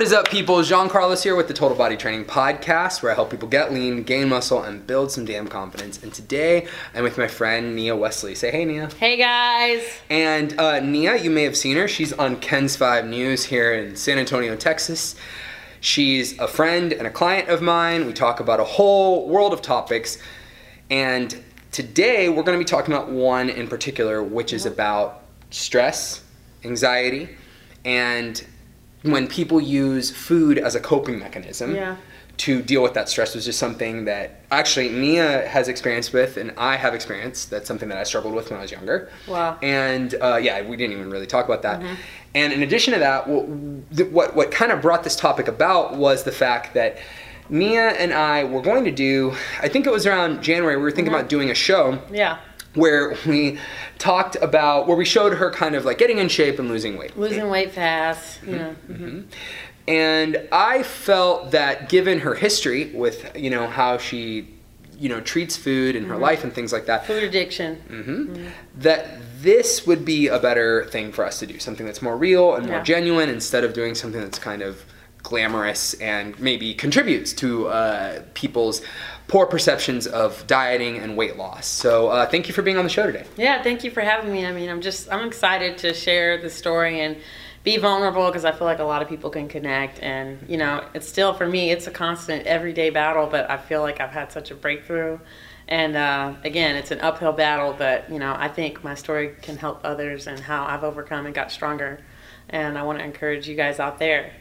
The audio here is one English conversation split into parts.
What is up, people? Jean Carlos here with the Total Body Training Podcast, where I help people get lean, gain muscle, and build some damn confidence. And today I'm with my friend Nia Wesley. Say hey, Nia. Hey, guys. And uh, Nia, you may have seen her. She's on KENS 5 News here in San Antonio, Texas. She's a friend and a client of mine. We talk about a whole world of topics. And today we're going to be talking about one in particular, which is about stress, anxiety, and when people use food as a coping mechanism Yeah. to deal with that stress was just something that actually Nia has experience with and I have experienced. That's something that I struggled with when I was younger. Wow. And uh, yeah, we didn't even really talk about that. And in addition to that, what, what, what kind of brought this topic about was the fact that Nia and I were going to do, I think it was around January, we were thinking about doing a show Yeah. Where we talked about, where we showed her kind of like getting in shape and losing weight. Losing weight fast. You know. Mm-hmm. And I felt that given her history with, you know, how she, you know, treats food and her life and things like that, Food addiction. hmm that this would be a better thing for us to do. Something that's more real and more Yeah. genuine instead of doing something that's kind of glamorous and maybe contributes to uh, people's poor perceptions of dieting and weight loss. So uh, thank you for being on the show today. Yeah. Thank you for having me. I mean, I'm just I'm excited to share the story and be vulnerable because I feel like a lot of people can connect. And you know, it's still for me, it's a constant everyday battle. But I feel like I've had such a breakthrough. And uh, again, it's an uphill battle, but you know, I think my story can help others and how I've overcome and got stronger. And I want to encourage you guys out there.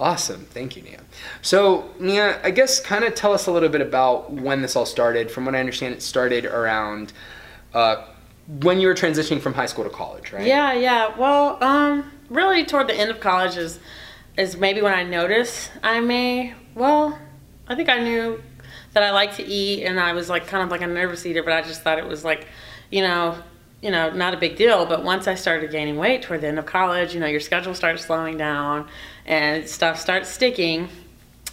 Awesome. Thank you, Nia. So, Nia, I guess kind of tell us a little bit about when this all started. From what I understand, it started around uh, when you were transitioning from high school to college, right? Yeah, yeah. Well, um, really toward the end of college is is maybe when I noticed I may well, I think I knew that I like to eat and I was like kind of like a nervous eater, but I just thought it was like, you know, you know, not a big deal. But once I started gaining weight toward the end of college, you know, your schedule starts slowing down and stuff starts sticking.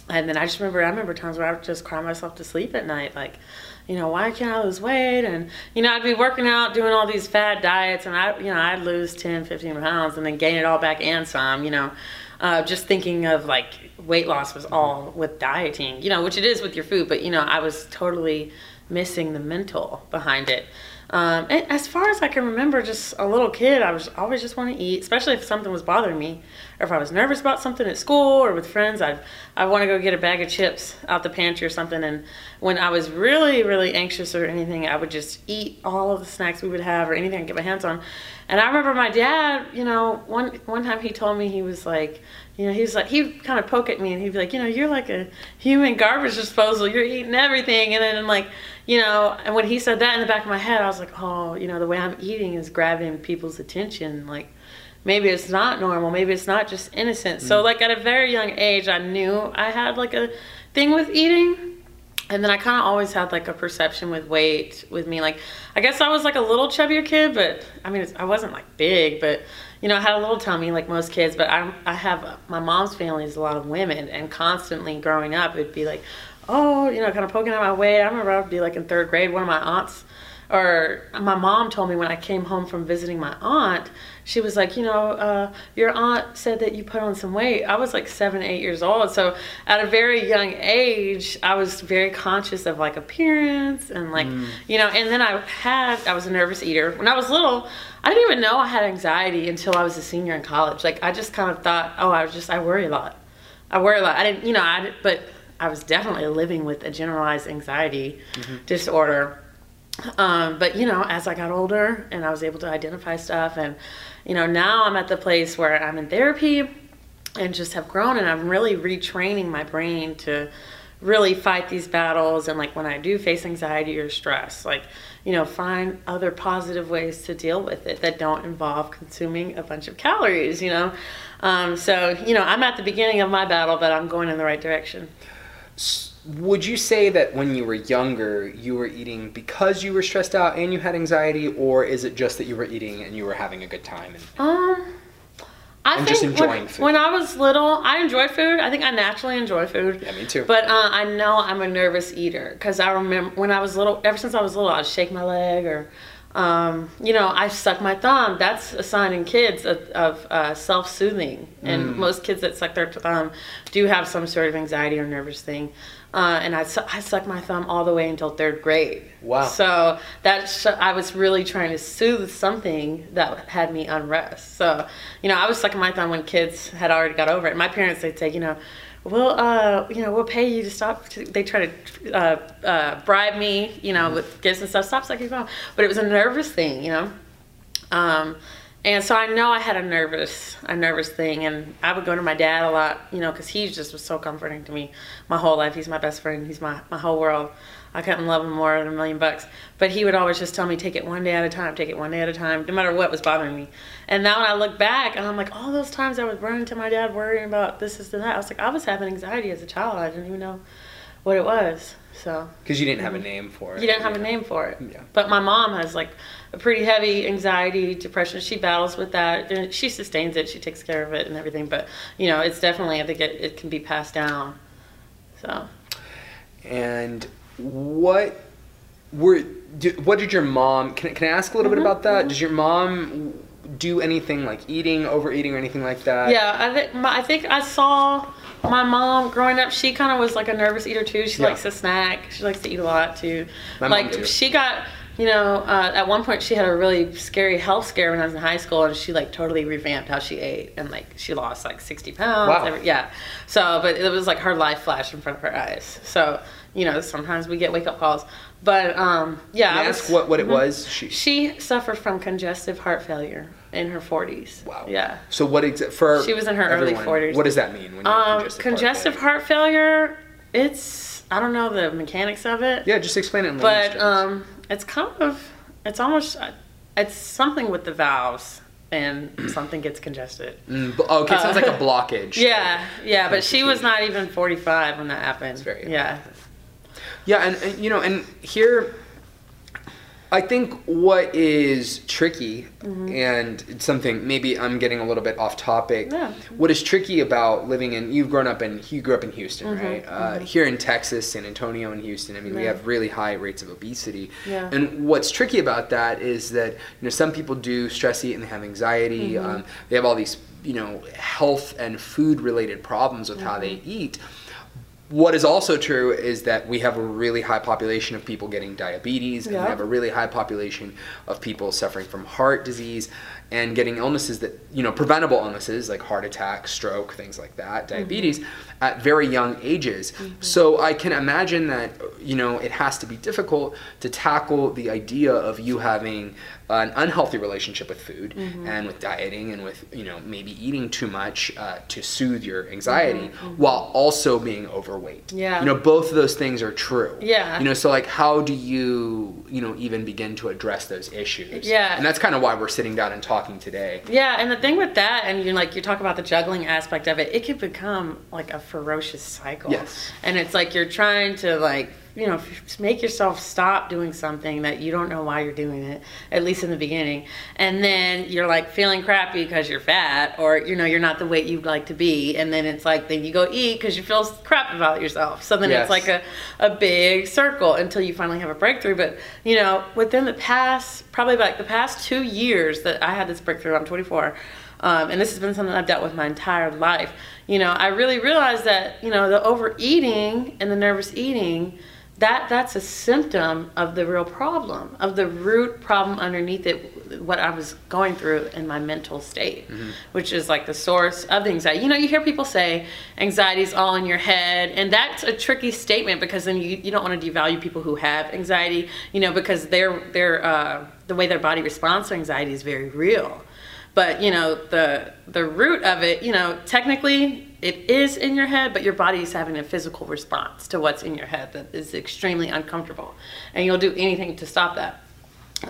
And then I just remember, I remember times where I would just cry myself to sleep at night, like, you know, why can't I lose weight? And, you know, I'd be working out, doing all these fad diets, and I, you know, I'd lose 10, 15 pounds and then gain it all back and some, you know, uh, just thinking of like weight loss was all with dieting, you know, which it is with your food, but, you know, I was totally missing the mental behind it. Um, and as far as I can remember, just a little kid, I was always just want to eat, especially if something was bothering me, or if I was nervous about something at school or with friends. I'd I want to go get a bag of chips out the pantry or something. And when I was really really anxious or anything, I would just eat all of the snacks we would have or anything I could get my hands on. And I remember my dad, you know, one one time he told me he was like, you know, he was like he'd kind of poke at me and he'd be like, you know, you're like a human garbage disposal. You're eating everything. And then I'm like, you know, and when he said that in the back of my head, I was like, oh, you know, the way I'm eating is grabbing people's attention. Like, maybe it's not normal. Maybe it's not just innocent. So mm. like at a very young age, I knew I had like a thing with eating. And then I kind of always had like a perception with weight with me. Like, I guess I was like a little chubbier kid, but I mean, it's, I wasn't like big, but you know, I had a little tummy like most kids. But I, I have my mom's family is a lot of women, and constantly growing up, it'd be like, oh, you know, kind of poking at my weight. I remember I'd be like in third grade, one of my aunts or my mom told me when I came home from visiting my aunt, she was like, you know, uh, your aunt said that you put on some weight. I was like seven, eight years old. So at a very young age, I was very conscious of like appearance and like, you know, and then I had, I was a nervous eater. When I was little, I didn't even know I had anxiety until I was a senior in college. Like I just kind of thought, oh, I was just, I worry a lot. I worry a lot. I didn't, you know, I, but I was definitely living with a generalized anxiety disorder um, but you know as i got older and i was able to identify stuff and you know now i'm at the place where i'm in therapy and just have grown and i'm really retraining my brain to really fight these battles and like when i do face anxiety or stress like you know find other positive ways to deal with it that don't involve consuming a bunch of calories you know um, so you know i'm at the beginning of my battle but i'm going in the right direction Would you say that when you were younger, you were eating because you were stressed out and you had anxiety, or is it just that you were eating and you were having a good time? And Um, I And think just enjoying when, food. when I was little, I enjoy food. I think I naturally enjoy food. Yeah, me too. But uh, I know I'm a nervous eater because I remember when I was little. Ever since I was little, I'd shake my leg or Um, you know, I suck my thumb. That's a sign in kids of, of uh, self soothing. And Mm. most kids that suck their thumb do have some sort of anxiety or nervous thing. Uh, and I, su- I sucked my thumb all the way until third grade. Wow. So that sh- I was really trying to soothe something that had me unrest. So, you know, I was sucking my thumb when kids had already got over it. My parents, they'd say, you know, we'll, uh, you know, we'll pay you to stop. They try to uh, uh, bribe me, you know, with gifts and stuff. Stop sucking your thumb. But it was a nervous thing, you know. Um, and so I know I had a nervous, a nervous thing, and I would go to my dad a lot, you know, because he just was so comforting to me my whole life. He's my best friend. He's my my whole world. I couldn't love him more than a million bucks. But he would always just tell me, take it one day at a time, take it one day at a time, no matter what was bothering me. And now when I look back, and I'm like, all those times I was running to my dad worrying about this, this, and that, I was like, I was having anxiety as a child. I didn't even know what it was. So Because you didn't have a mm-hmm. name for it. you didn't have a name for it. Yeah. But my mom has like a pretty heavy anxiety, depression. She battles with that. and She sustains it. She takes care of it and everything. But you know, it's definitely I think it, it can be passed down. So And what were do, what did your mom? Can, can I ask a little Mm-hmm, bit about that? Does your mom do anything like eating, overeating, or anything like that? yeah, I think my, I think I saw my mom growing up. She kind of was like a nervous eater too. She Yeah. likes to snack. She likes to eat a lot too. My mom like too. she got. You know, uh, at one point she had a really scary health scare when I was in high school, and she like totally revamped how she ate, and like she lost like sixty pounds. Wow. every- yeah. So, but it was like her life flashed in front of her eyes. So, you know, sometimes we get wake up calls, but um, yeah. Can I was- ask what, what it Mhm. was? She, She suffered from congestive heart failure in her forties. wow. Yeah. So what exa- for She was in her early 40s. What does that mean? When Um, congestive heart failure. It's I don't know the mechanics of it, Yeah, just explain it. In but terms. um, it's kind of it's almost it's something with the valves and something gets congested. Mm, b- okay, it sounds like a uh, blockage. Yeah, yeah, but she was not even forty five when that happened. It's very yeah. Yeah, and, and you know, and here, I think what is tricky, and it's something maybe I'm getting a little bit off topic. Yeah. What is tricky about living in? You've grown up in. You grew up in Houston, Mhm, right? Uh, here in Texas, San Antonio, and Houston. I mean, we have really high rates of obesity. Yeah. And what's tricky about that is that you know some people do stress eat and they have anxiety. Mm-hmm. Um, they have all these you know health and food related problems with how they Mm-hmm. eat. What is also true is that we have a really high population of people getting diabetes, and we have a really high population of people suffering from heart disease and getting illnesses that, you know, preventable illnesses like heart attack, stroke, things like that, mm-hmm. diabetes, at very young ages. Mm-hmm. So I can imagine that, you know, it has to be difficult to tackle the idea of you having an unhealthy relationship with food mm-hmm. and with dieting and with, you know, maybe eating too much uh, to soothe your anxiety while also being overweight. Yeah. You know, both of those things are true. Yeah. You know, so like how do you, you know, even begin to address those issues? Yeah. And that's kind of why we're sitting down and talking today. Yeah, and the thing with that, and you like you talk about the juggling aspect of it, it can become like a ferocious cycle. Yes. And it's like you're trying to like you know make yourself stop doing something that you don't know why you're doing it, at least in the beginning, and then you're like feeling crappy because you're fat, or you know you're not the weight you'd like to be, and then it's like then you go eat because you feel crap about yourself. So then Yes. it's like a a big circle until you finally have a breakthrough. But you know within the past probably like the past two years that I had this breakthrough, I'm 24. Um, and this has been something I've dealt with my entire life. You know, I really realized that you know the overeating and the nervous eating, that that's a symptom of the real problem, of the root problem underneath it, what I was going through in my mental state, which is like the source of the anxiety. You know, you hear people say anxiety is all in your head, and that's a tricky statement because then you, you don't want to devalue people who have anxiety, you know, because their their uh, the way their body responds to anxiety is very real but you know the the root of it you know technically it is in your head but your body is having a physical response to what's in your head that is extremely uncomfortable and you'll do anything to stop that.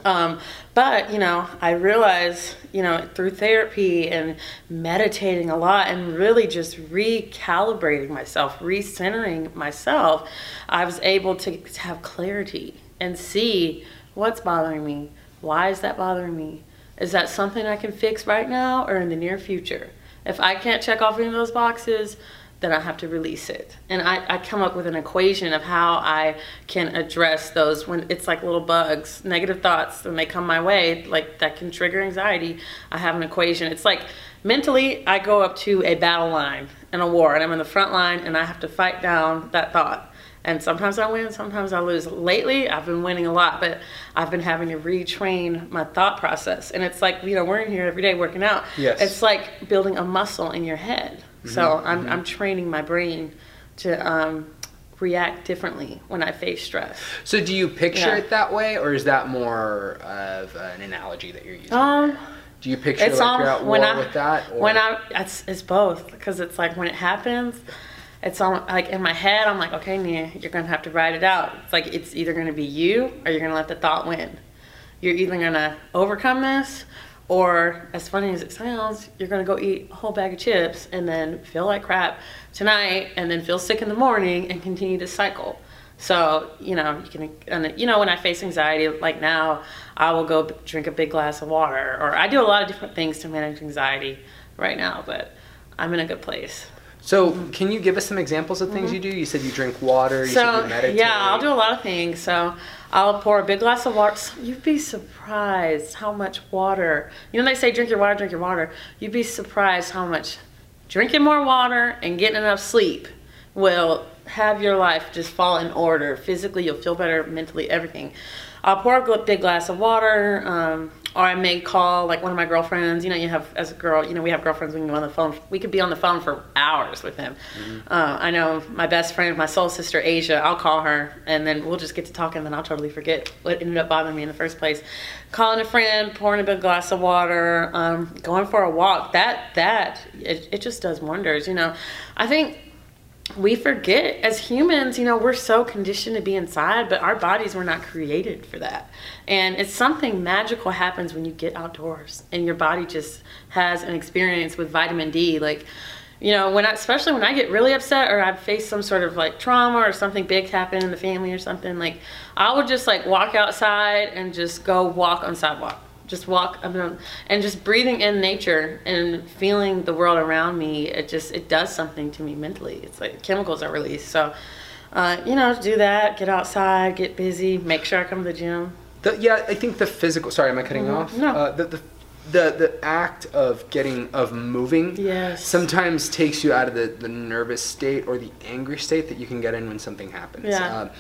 Um, but you know i realize you know through therapy and meditating a lot and really just recalibrating myself recentering myself i was able to have clarity and see what's bothering me why is that bothering me is that something I can fix right now or in the near future? If I can't check off any of those boxes, then I have to release it. And I, I come up with an equation of how I can address those when it's like little bugs, negative thoughts, when they come my way, like that can trigger anxiety. I have an equation. It's like mentally, I go up to a battle line in a war and I'm in the front line and I have to fight down that thought. And sometimes I win, sometimes I lose. Lately, I've been winning a lot, but I've been having to retrain my thought process. And it's like, you know, we're in here every day working out. Yes. It's like building a muscle in your head. So Mm-hmm. I'm, I'm training my brain to um, react differently when I face stress. So do you picture Yeah. it that way, or is that more of an analogy that you're using? Um, do you picture it's like all you're at war I with that? Or? when I it's, it's both because it's like when it happens, it's all like in my head. I'm like, okay, Nia, you're gonna have to write it out. It's like it's either gonna be you or you're gonna let the thought win. You're either gonna overcome this, or as funny as it sounds, you're gonna go eat a whole bag of chips and then feel like crap tonight, and then feel sick in the morning and continue to cycle. So you know you can, and you know when I face anxiety like now, I will go drink a big glass of water, or I do a lot of different things to manage anxiety right now. But I'm in a good place. So can you give us some examples of things you do? You said you drink water. You said Mm-hmm. So you meditate. yeah, I'll do a lot of things. So I'll pour a big glass of water. You'd be surprised how much water. You know they say drink your water, drink your water. You'd be surprised how much drinking more water and getting enough sleep will have your life just fall in order. Physically, you'll feel better. Mentally, everything. I'll pour a big glass of water, um, or I may call like one of my girlfriends. You know, you have as a girl, you know, we have girlfriends. We can go on the phone. We could be on the phone for hours with them. Uh, I know my best friend, my soul sister Asia. I'll call her, and then we'll just get to talking. And then I'll totally forget what ended up bothering me in the first place. Calling a friend, pouring a big glass of water, um, going for a walk. That that it, it just does wonders. You know, I think we forget as humans, you know, we're so conditioned to be inside, but our bodies were not created for that. And it's something magical happens when you get outdoors and your body just has an experience with vitamin D. Like, you know, when I, especially when I get really upset or I've faced some sort of like trauma or something big happened in the family or something, like I would just like walk outside and just go walk on sidewalk just walk I mean, and just breathing in nature and feeling the world around me it just it does something to me mentally it's like chemicals are released so uh, you know do that get outside get busy make sure i come to the gym The, yeah, I think the physical. Sorry, am I cutting off? Mm-hmm. No. Uh, the, the the the act of getting of moving. Yes. Sometimes takes you out of the the nervous state or the angry state that you can get in when something happens. Yeah. Um,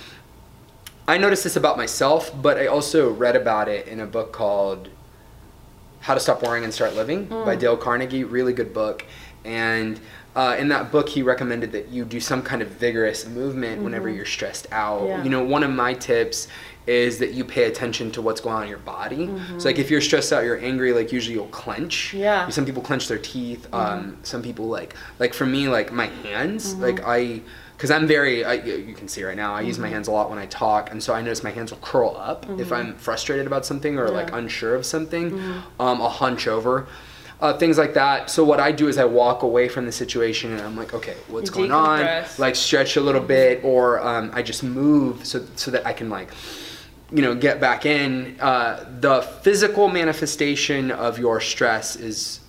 I noticed this about myself, but I also read about it in a book called How to Stop Worrying and Start Living Mm. by Dale Carnegie. Really good book. And uh, in that book, he recommended that you do some kind of vigorous movement whenever you're stressed out. Mm-hmm. Yeah. You know, one of my tips is that you pay attention to what's going on in your body. So, like, if you're stressed out, you're angry, like, usually you'll clench. Mm-hmm. Yeah. Mm-hmm. Some people clench their teeth. Um, some people, like, like for me, like, my hands, Mm-hmm. like, I, because I'm very, I, you can see right now, I Mm-hmm. use my hands a lot when I talk, and so I notice my hands will curl up if I'm frustrated about something or like Mm-hmm. Yeah. Mm-hmm. unsure of something. Um, I'll hunch over. Uh, things like that. So what I do is I walk away from the situation and I'm like, okay, what's going on? Like stretch a little bit, or um, I just move so so that I can like, you know, get back in. Uh, the physical manifestation of your stress is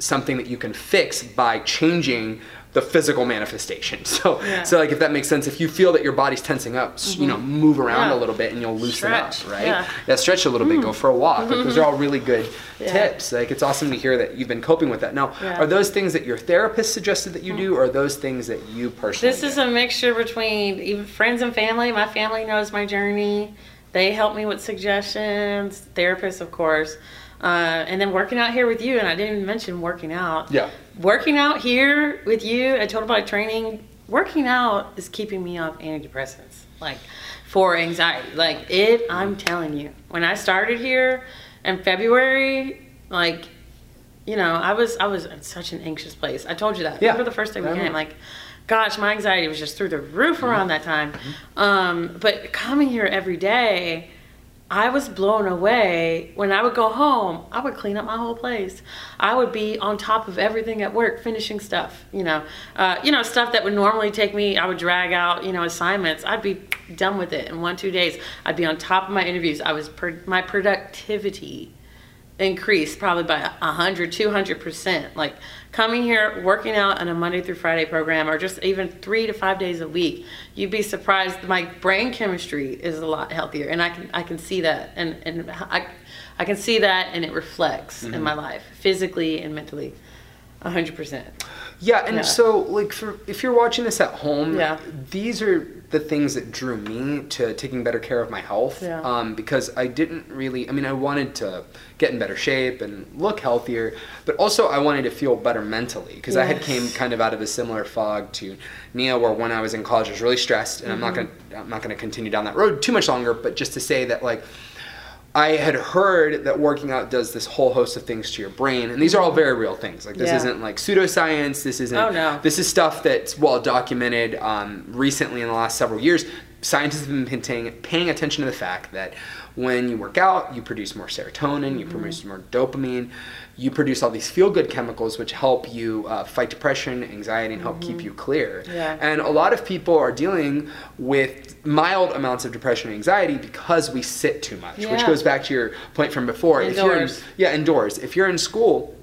something that you can fix by changing the physical manifestation. So, Yeah. so like if that makes sense, if you feel that your body's tensing up, s you know, move around Mm-hmm. Yeah. a little bit and you'll loosen Stretch, up, right? yeah. Mm. stretch a little bit, go for a walk. Like, those are all really good Yeah. tips. Like it's awesome to hear that you've been coping with that. Now, Yeah. Mm. are those things that your therapist suggested that you do, or are those things that you personally? this is do? a mixture between even friends and family my family knows my journey they help me with suggestions therapists of course uh, and then working out here with you and i didn't even mention working out yeah. Working out here with you at Total Body Training, working out is keeping me off antidepressants, like for anxiety. Like it, I'm telling you, when I started here in February, like, you know, I was I was in such an anxious place. I told you that. Yeah. Remember the first day we came? Like, gosh, my anxiety was just through the roof Mm-hmm. around that time. Um, but coming here every day, I was blown away. When I would go home, I would clean up my whole place. I would be on top of everything at work, finishing stuff. You know, uh, you know stuff that would normally take me. I would drag out, you know, assignments. I'd be done with it in one two days. I'd be on top of my interviews. I was my productivity increased probably by 100 200% like coming here working out on a monday through friday program or just even three to five days a week you'd be surprised my brain chemistry is a lot healthier and i can i can see that and and i i can see that and it reflects in mm-hmm. my life physically and mentally 100% Yeah, and Yeah. so like for if you're watching this at home, Yeah. these are the things that drew me to taking better care of my health. Yeah. Um, because I didn't really, I mean, I wanted to get in better shape and look healthier, but also I wanted to feel better mentally because I had came kind of out of a similar fog to Nia, where when I was in college I was really stressed, and I'm not Mm-hmm. gonna, I'm not gonna continue down that road too much longer, but just to say that like. I had heard that working out does this whole host of things to your brain, and these are all very real things. Like this Yeah. isn't like pseudoscience. This isn't. Oh, no. This is stuff that's well documented. Um, recently, in the last several years, scientists have been paying, paying attention to the fact that when you work out, you produce more serotonin, you Mm-hmm. produce more dopamine, you produce all these feel-good chemicals which help you uh, fight depression, anxiety, and help keep you clear. Mm-hmm. Yeah. And a lot of people are dealing with mild amounts of depression and anxiety because we sit too much, which goes back to your point from before. If you're in- Indoors. yeah, indoors. If you're in school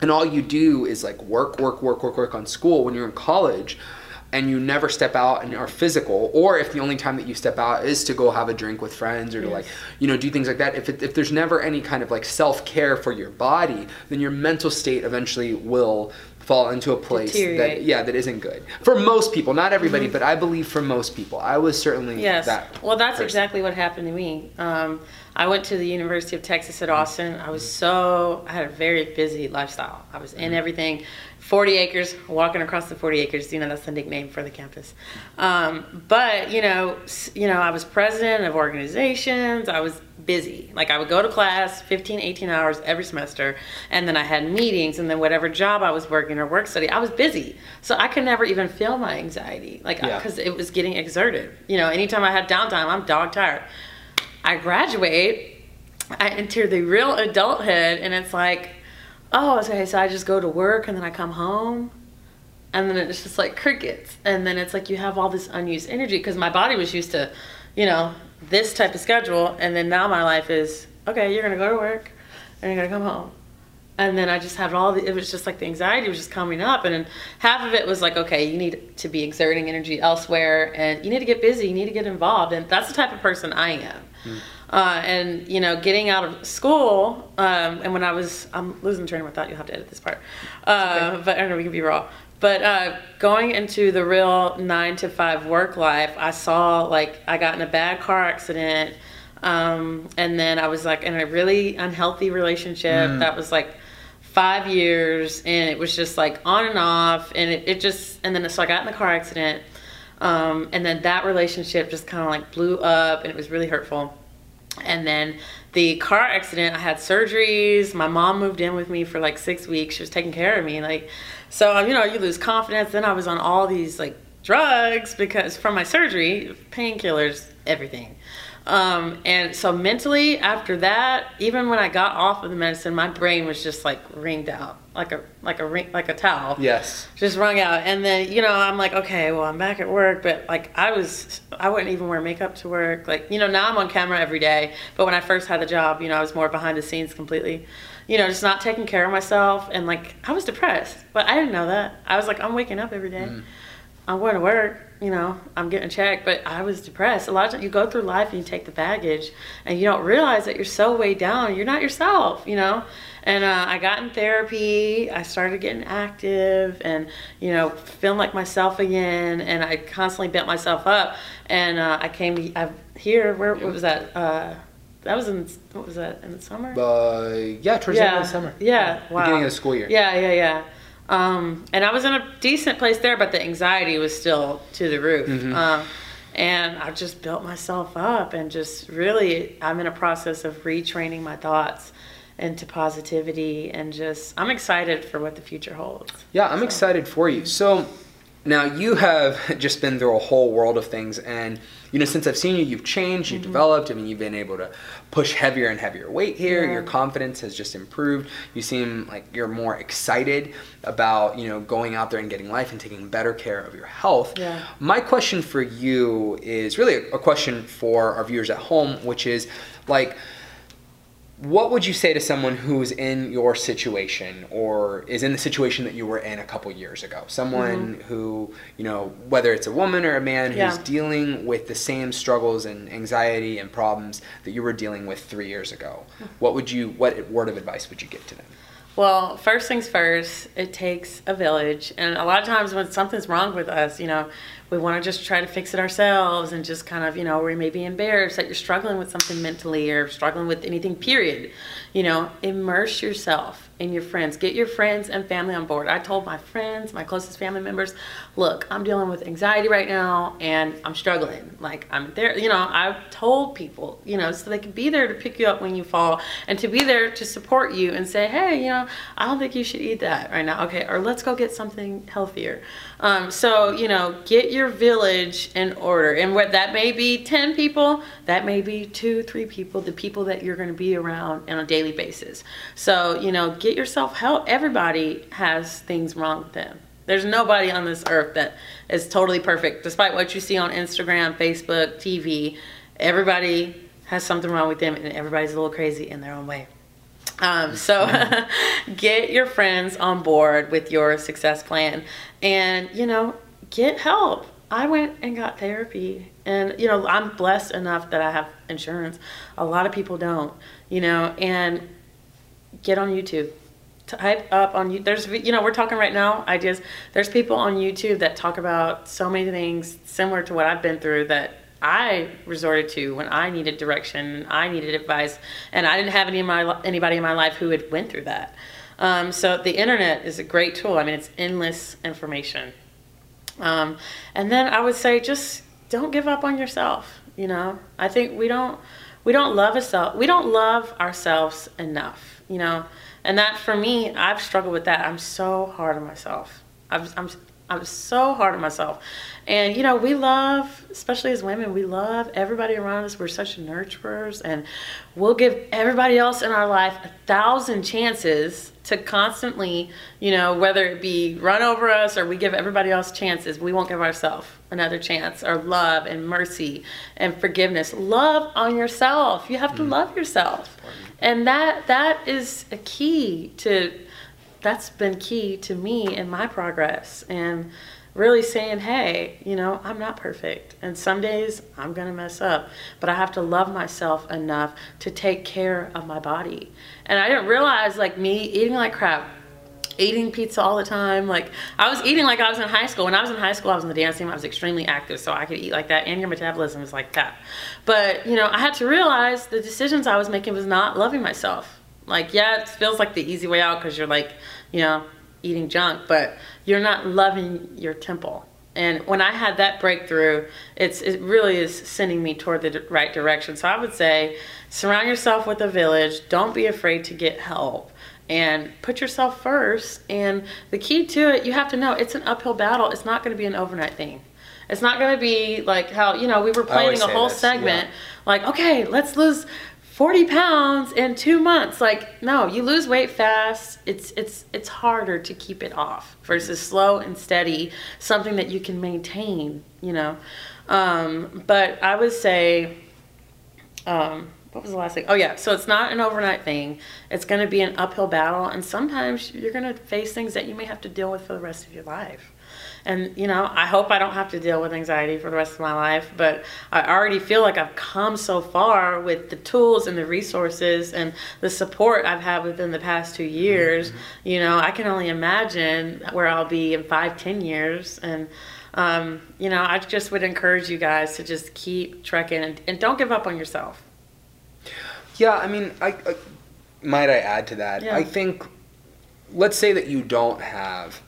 and all you do is like work, work, work, work, work on school when you're in college and you never step out and are physical, or if the only time that you step out is to go have a drink with friends or to like, you know, do things like that, if, it, if there's never any kind of like self care for your body, then your mental state eventually will fall into a place that, yeah, that isn't good. For most people, not everybody, but I believe for most people. I was certainly Yes. that. well, that's person. exactly what happened to me. Um, I went to the University of Texas at Austin. I was so, I had a very busy lifestyle. I was Mm-hmm. in everything. 40 acres, walking across the 40 acres, you know, that's the nickname for the campus. Um, but, you know, you know, I was president of organizations. I was busy. Like I would go to class 15, 18 hours every semester. And then I had meetings and then whatever job I was working or work study, I was busy. So I could never even feel my anxiety. Like, Yeah. because it was getting exerted. You know, anytime I had downtime, I'm dog tired. I graduate, I enter the real adulthood, and it's like, oh, okay, so I just go to work and then I come home, and then it's just like crickets, and then it's like you have all this unused energy because my body was used to, you know, this type of schedule, and then now my life is okay. You're gonna go to work, and you're gonna come home. And then I just had all the, it was just like the anxiety was just coming up. And half of it was like, okay, you need to be exerting energy elsewhere and you need to get busy, you need to get involved. And that's the type of person I am. Hmm. Uh, and, you know, getting out of school, um, and when I was, I'm losing train of thought, you'll have to edit this part. Uh, But I don't know, we can be raw. But uh, going into the real nine to five work life, I saw like I got in a bad car accident. Um, and then I was like in a really unhealthy relationship that was like five years and it was just like on and off and it, it just and then so I got in the car accident um, and then that relationship just kind of like blew up and it was really hurtful and then the car accident, I had surgeries. My mom moved in with me for like six weeks. She was taking care of me. Like, so, um, you know, you lose confidence. Then I was on all these like drugs because from my surgery, painkillers, everything. Um, and so mentally after that, even when I got off of the medicine, my brain was just like ringed out like a, like a ring, like a towel. Yes. just wrung out. And then you know i'm like okay well i'm back at work but like i was i wouldn't even wear makeup to work. Like you know now i'm on camera every day but when i first had the job you know i was more behind the scenes completely. You know just not taking care of myself and like i was depressed but i didn't know that. I was like i'm waking up every day. I'm going to work you know i'm getting checked but i was depressed a lot of times you go through life and you take the baggage and you don't realize that you're so weighed down you're not yourself you know and uh, I got in therapy. I started getting active and, you know, feeling like myself again. And I constantly bent myself up. And uh, I came to, I, here, where what was that? Uh, that was in, what was that, in the summer? Uh, yeah, towards the end of the summer. Yeah, wow. Beginning of the school year. Yeah, yeah, yeah. Um, and I was in a decent place there, but the anxiety was still to the roof. Mm-hmm. Um, and I just built myself up and just really, I'm in a process of retraining my thoughts into positivity and just, I'm excited for what the future holds. Yeah, I'm excited for you. So now you have just been through a whole world of things, and you know, since I've seen you, you've changed, Mm-hmm. you've developed. I mean, you've been able to push heavier and heavier weight here. Yeah. Your confidence has just improved. You seem like you're more excited about you know going out there and getting life and taking better care of your health. Yeah. My question for you is really a question for our viewers at home, which is like what would you say to someone who's in your situation or is in the situation that you were in a couple years ago? Someone Mm-hmm. who, you know, whether it's a woman or a man who's Yeah. dealing with the same struggles and anxiety and problems that you were dealing with three years ago. Mm-hmm. What would you, what word of advice would you give to them? Well, first things first, it takes a village. And a lot of times when something's wrong with us, you know, we want to just try to fix it ourselves and just kind of, you know, we may be embarrassed that you're struggling with something mentally or struggling with anything, period. You know, immerse yourself in your friends. Get your friends and family on board. I told my friends, my closest family members, look, I'm dealing with anxiety right now and I'm struggling. Like, I'm there, you know, I've told people, you know, so they can be there to pick you up when you fall and to be there to support you and say, hey, you know, I don't think you should eat that right now. Okay, or let's go get something healthier. Um, so, you know, get your village in order. And what that may be 10 people, that may be two, three people, the people that you're going to be around on a daily basis. So, you know, get yourself help. Everybody has things wrong with them. There's nobody on this earth that is totally perfect, despite what you see on Instagram, Facebook, TV. Everybody has something wrong with them, and everybody's a little crazy in their own way. Um, so get your friends on board with your success plan and, you know, get help. I went and got therapy and, you know, I'm blessed enough that I have insurance. A lot of people don't, you know, and get on YouTube. Type up on you. There's, you know, we're talking right now ideas. There's people on YouTube that talk about so many things similar to what I've been through that I resorted to when I needed direction, I needed advice, and I didn't have any my anybody in my life who had went through that. Um, so the internet is a great tool. I mean, it's endless information. Um, and then I would say just don't give up on yourself. You know, I think we don't we don't love ourselves. We don't love ourselves enough. You know, and that for me, I've struggled with that. I'm so hard on myself. I'm I'm I'm so hard on myself. And you know, we love, especially as women, we love everybody around us. We're such nurturers, and we'll give everybody else in our life a thousand chances to constantly, you know, whether it be run over us or we give everybody else chances, we won't give ourselves another chance. Or love and mercy and forgiveness. Love on yourself. You have to mm. love yourself, and that that is a key to. That's been key to me in my progress and really saying, hey, you know, I'm not perfect. And some days I'm going to mess up, but I have to love myself enough to take care of my body. And I didn't realize, like, me eating like crap, eating pizza all the time. Like, I was eating like I was in high school. When I was in high school, I was in the dance team. I was extremely active, so I could eat like that, and your metabolism is like that. But, you know, I had to realize the decisions I was making was not loving myself. Like, yeah, it feels like the easy way out because you're like, you know, eating junk, but you're not loving your temple. And when I had that breakthrough, it's it really is sending me toward the right direction. So I would say, surround yourself with a village. Don't be afraid to get help, and put yourself first. And the key to it, you have to know, it's an uphill battle. It's not going to be an overnight thing. It's not going to be like how you know we were planning a whole segment. yeah. Like, okay, let's lose 40 pounds in two months. Like no you lose weight fast. It's it's it's harder to keep it off versus slow and steady something that you can maintain you know? Um, but i would say um, what was the last thing? Oh yeah so it's not an overnight thing. It's going to be an uphill battle and sometimes you're going to face things that you may have to deal with for the rest of your life and you know i hope i don't have to deal with anxiety for the rest of my life but i already feel like i've come so far with the tools and the resources and the support i've had within the past two years you know i can only imagine where i'll be in five ten years and um, you know i just would encourage you guys to just keep trekking and, and don't give up on yourself Yeah, I mean, I, I might I add to that. Yeah. I think, let's say that you don't have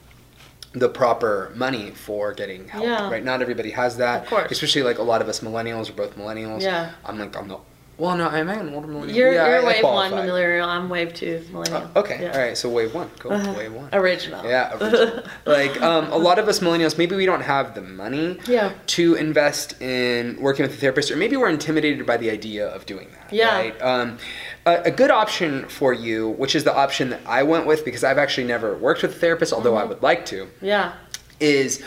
the proper money for getting help, Yeah. right? Not everybody has that. Of course. Especially like a lot of us millennials, we're both millennials. Yeah. I'm like, I'm not. Well, no, I am I an older millennial? you're, yeah, you're I- I wave one millennial i'm wave two millennial Oh, okay, Yeah. all right. So wave one, cool. Uh-huh. Wave one. original Yeah, original. like um, a lot of us millennials, maybe we don't have the money Yeah. to invest in working with a therapist, or maybe we're intimidated by the idea of doing that. Yeah. Right? Um, a, a good option for you, which is the option that I went with because I've actually never worked with a therapist, although Mm-hmm. I would like to, yeah is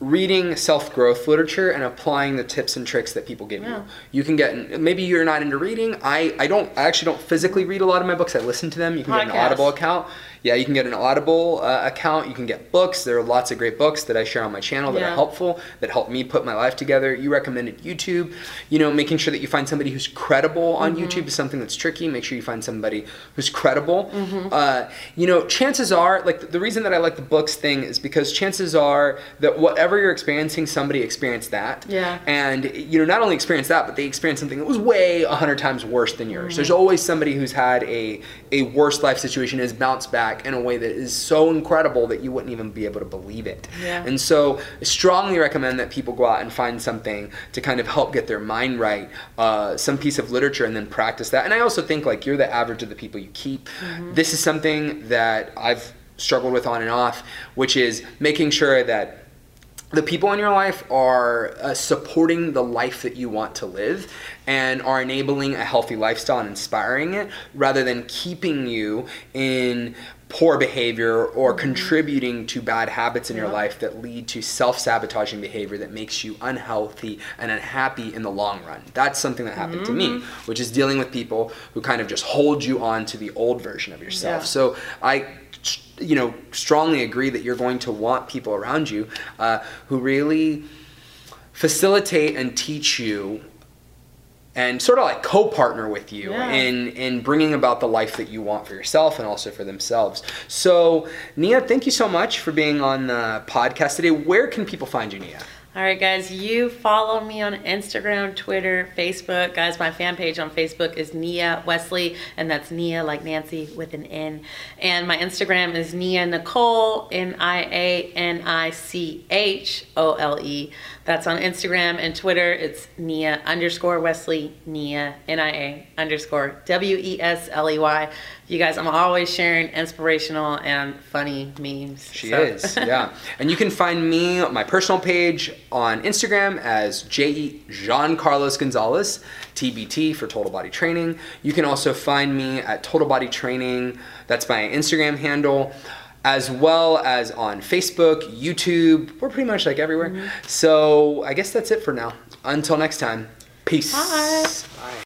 reading self growth literature and applying the tips and tricks that people give Yeah. you. You can get maybe you're not into reading. I I don't I actually don't physically read a lot of my books. I listen to them. You can get an Audible account. Yeah, you can get an Audible uh, account. You can get books. There are lots of great books that I share on my channel that are helpful that help me put my life together. You recommended YouTube. You know, making sure that you find somebody who's credible on Mm-hmm. YouTube is something that's tricky. Make sure you find somebody who's credible. Mm-hmm. Uh, you know, chances are, like the reason that I like the books thing is because chances are that whatever you're experiencing, somebody experienced that. Yeah. And you know, not only experienced that, but they experienced something that was way a hundred times worse than yours. There's always somebody who's had a a worse life situation has bounced back in a way that is so incredible that you wouldn't even be able to believe it. Yeah. And so, I strongly recommend that people go out and find something to kind of help get their mind right, uh, some piece of literature, and then practice that. And I also think like you're the average of the people you keep. This is something that I've struggled with on and off, which is making sure that the people in your life are uh, supporting the life that you want to live and are enabling a healthy lifestyle and inspiring it rather than keeping you in poor behavior or contributing to bad habits in your Yeah. life that lead to self-sabotaging behavior that makes you unhealthy and unhappy in the long run. That's something that happened to me, which is dealing with people who kind of just hold you on to the old version of yourself. Yeah. So I you know strongly agree that you're going to want people around you uh, who really facilitate and teach you and sort of like co-partner with you Yeah. in in bringing about the life that you want for yourself and also for themselves. So, Nia, thank you so much for being on the podcast today. Where can people find you, Nia? All right, guys, you follow me on Instagram, Twitter, Facebook. Guys, my fan page on Facebook is Nia Wesley, and that's Nia like Nancy with an N. And my Instagram is Nia Nichole, N I A N I C H O L E. That's on Instagram and Twitter. It's Nia underscore Wesley, Nia, N I A underscore W E S L E Y. You guys, I'm always sharing inspirational and funny memes. She so- is, yeah. And you can find me, my personal page on Instagram as J. Jean Carlos Gonzalez, TBT for Total Body Training. You can also find me at Total Body Training. That's my Instagram handle. As well as on Facebook, YouTube. We're pretty much like everywhere. Mm-hmm. So I guess that's it for now. Until next time, peace. Bye. Bye.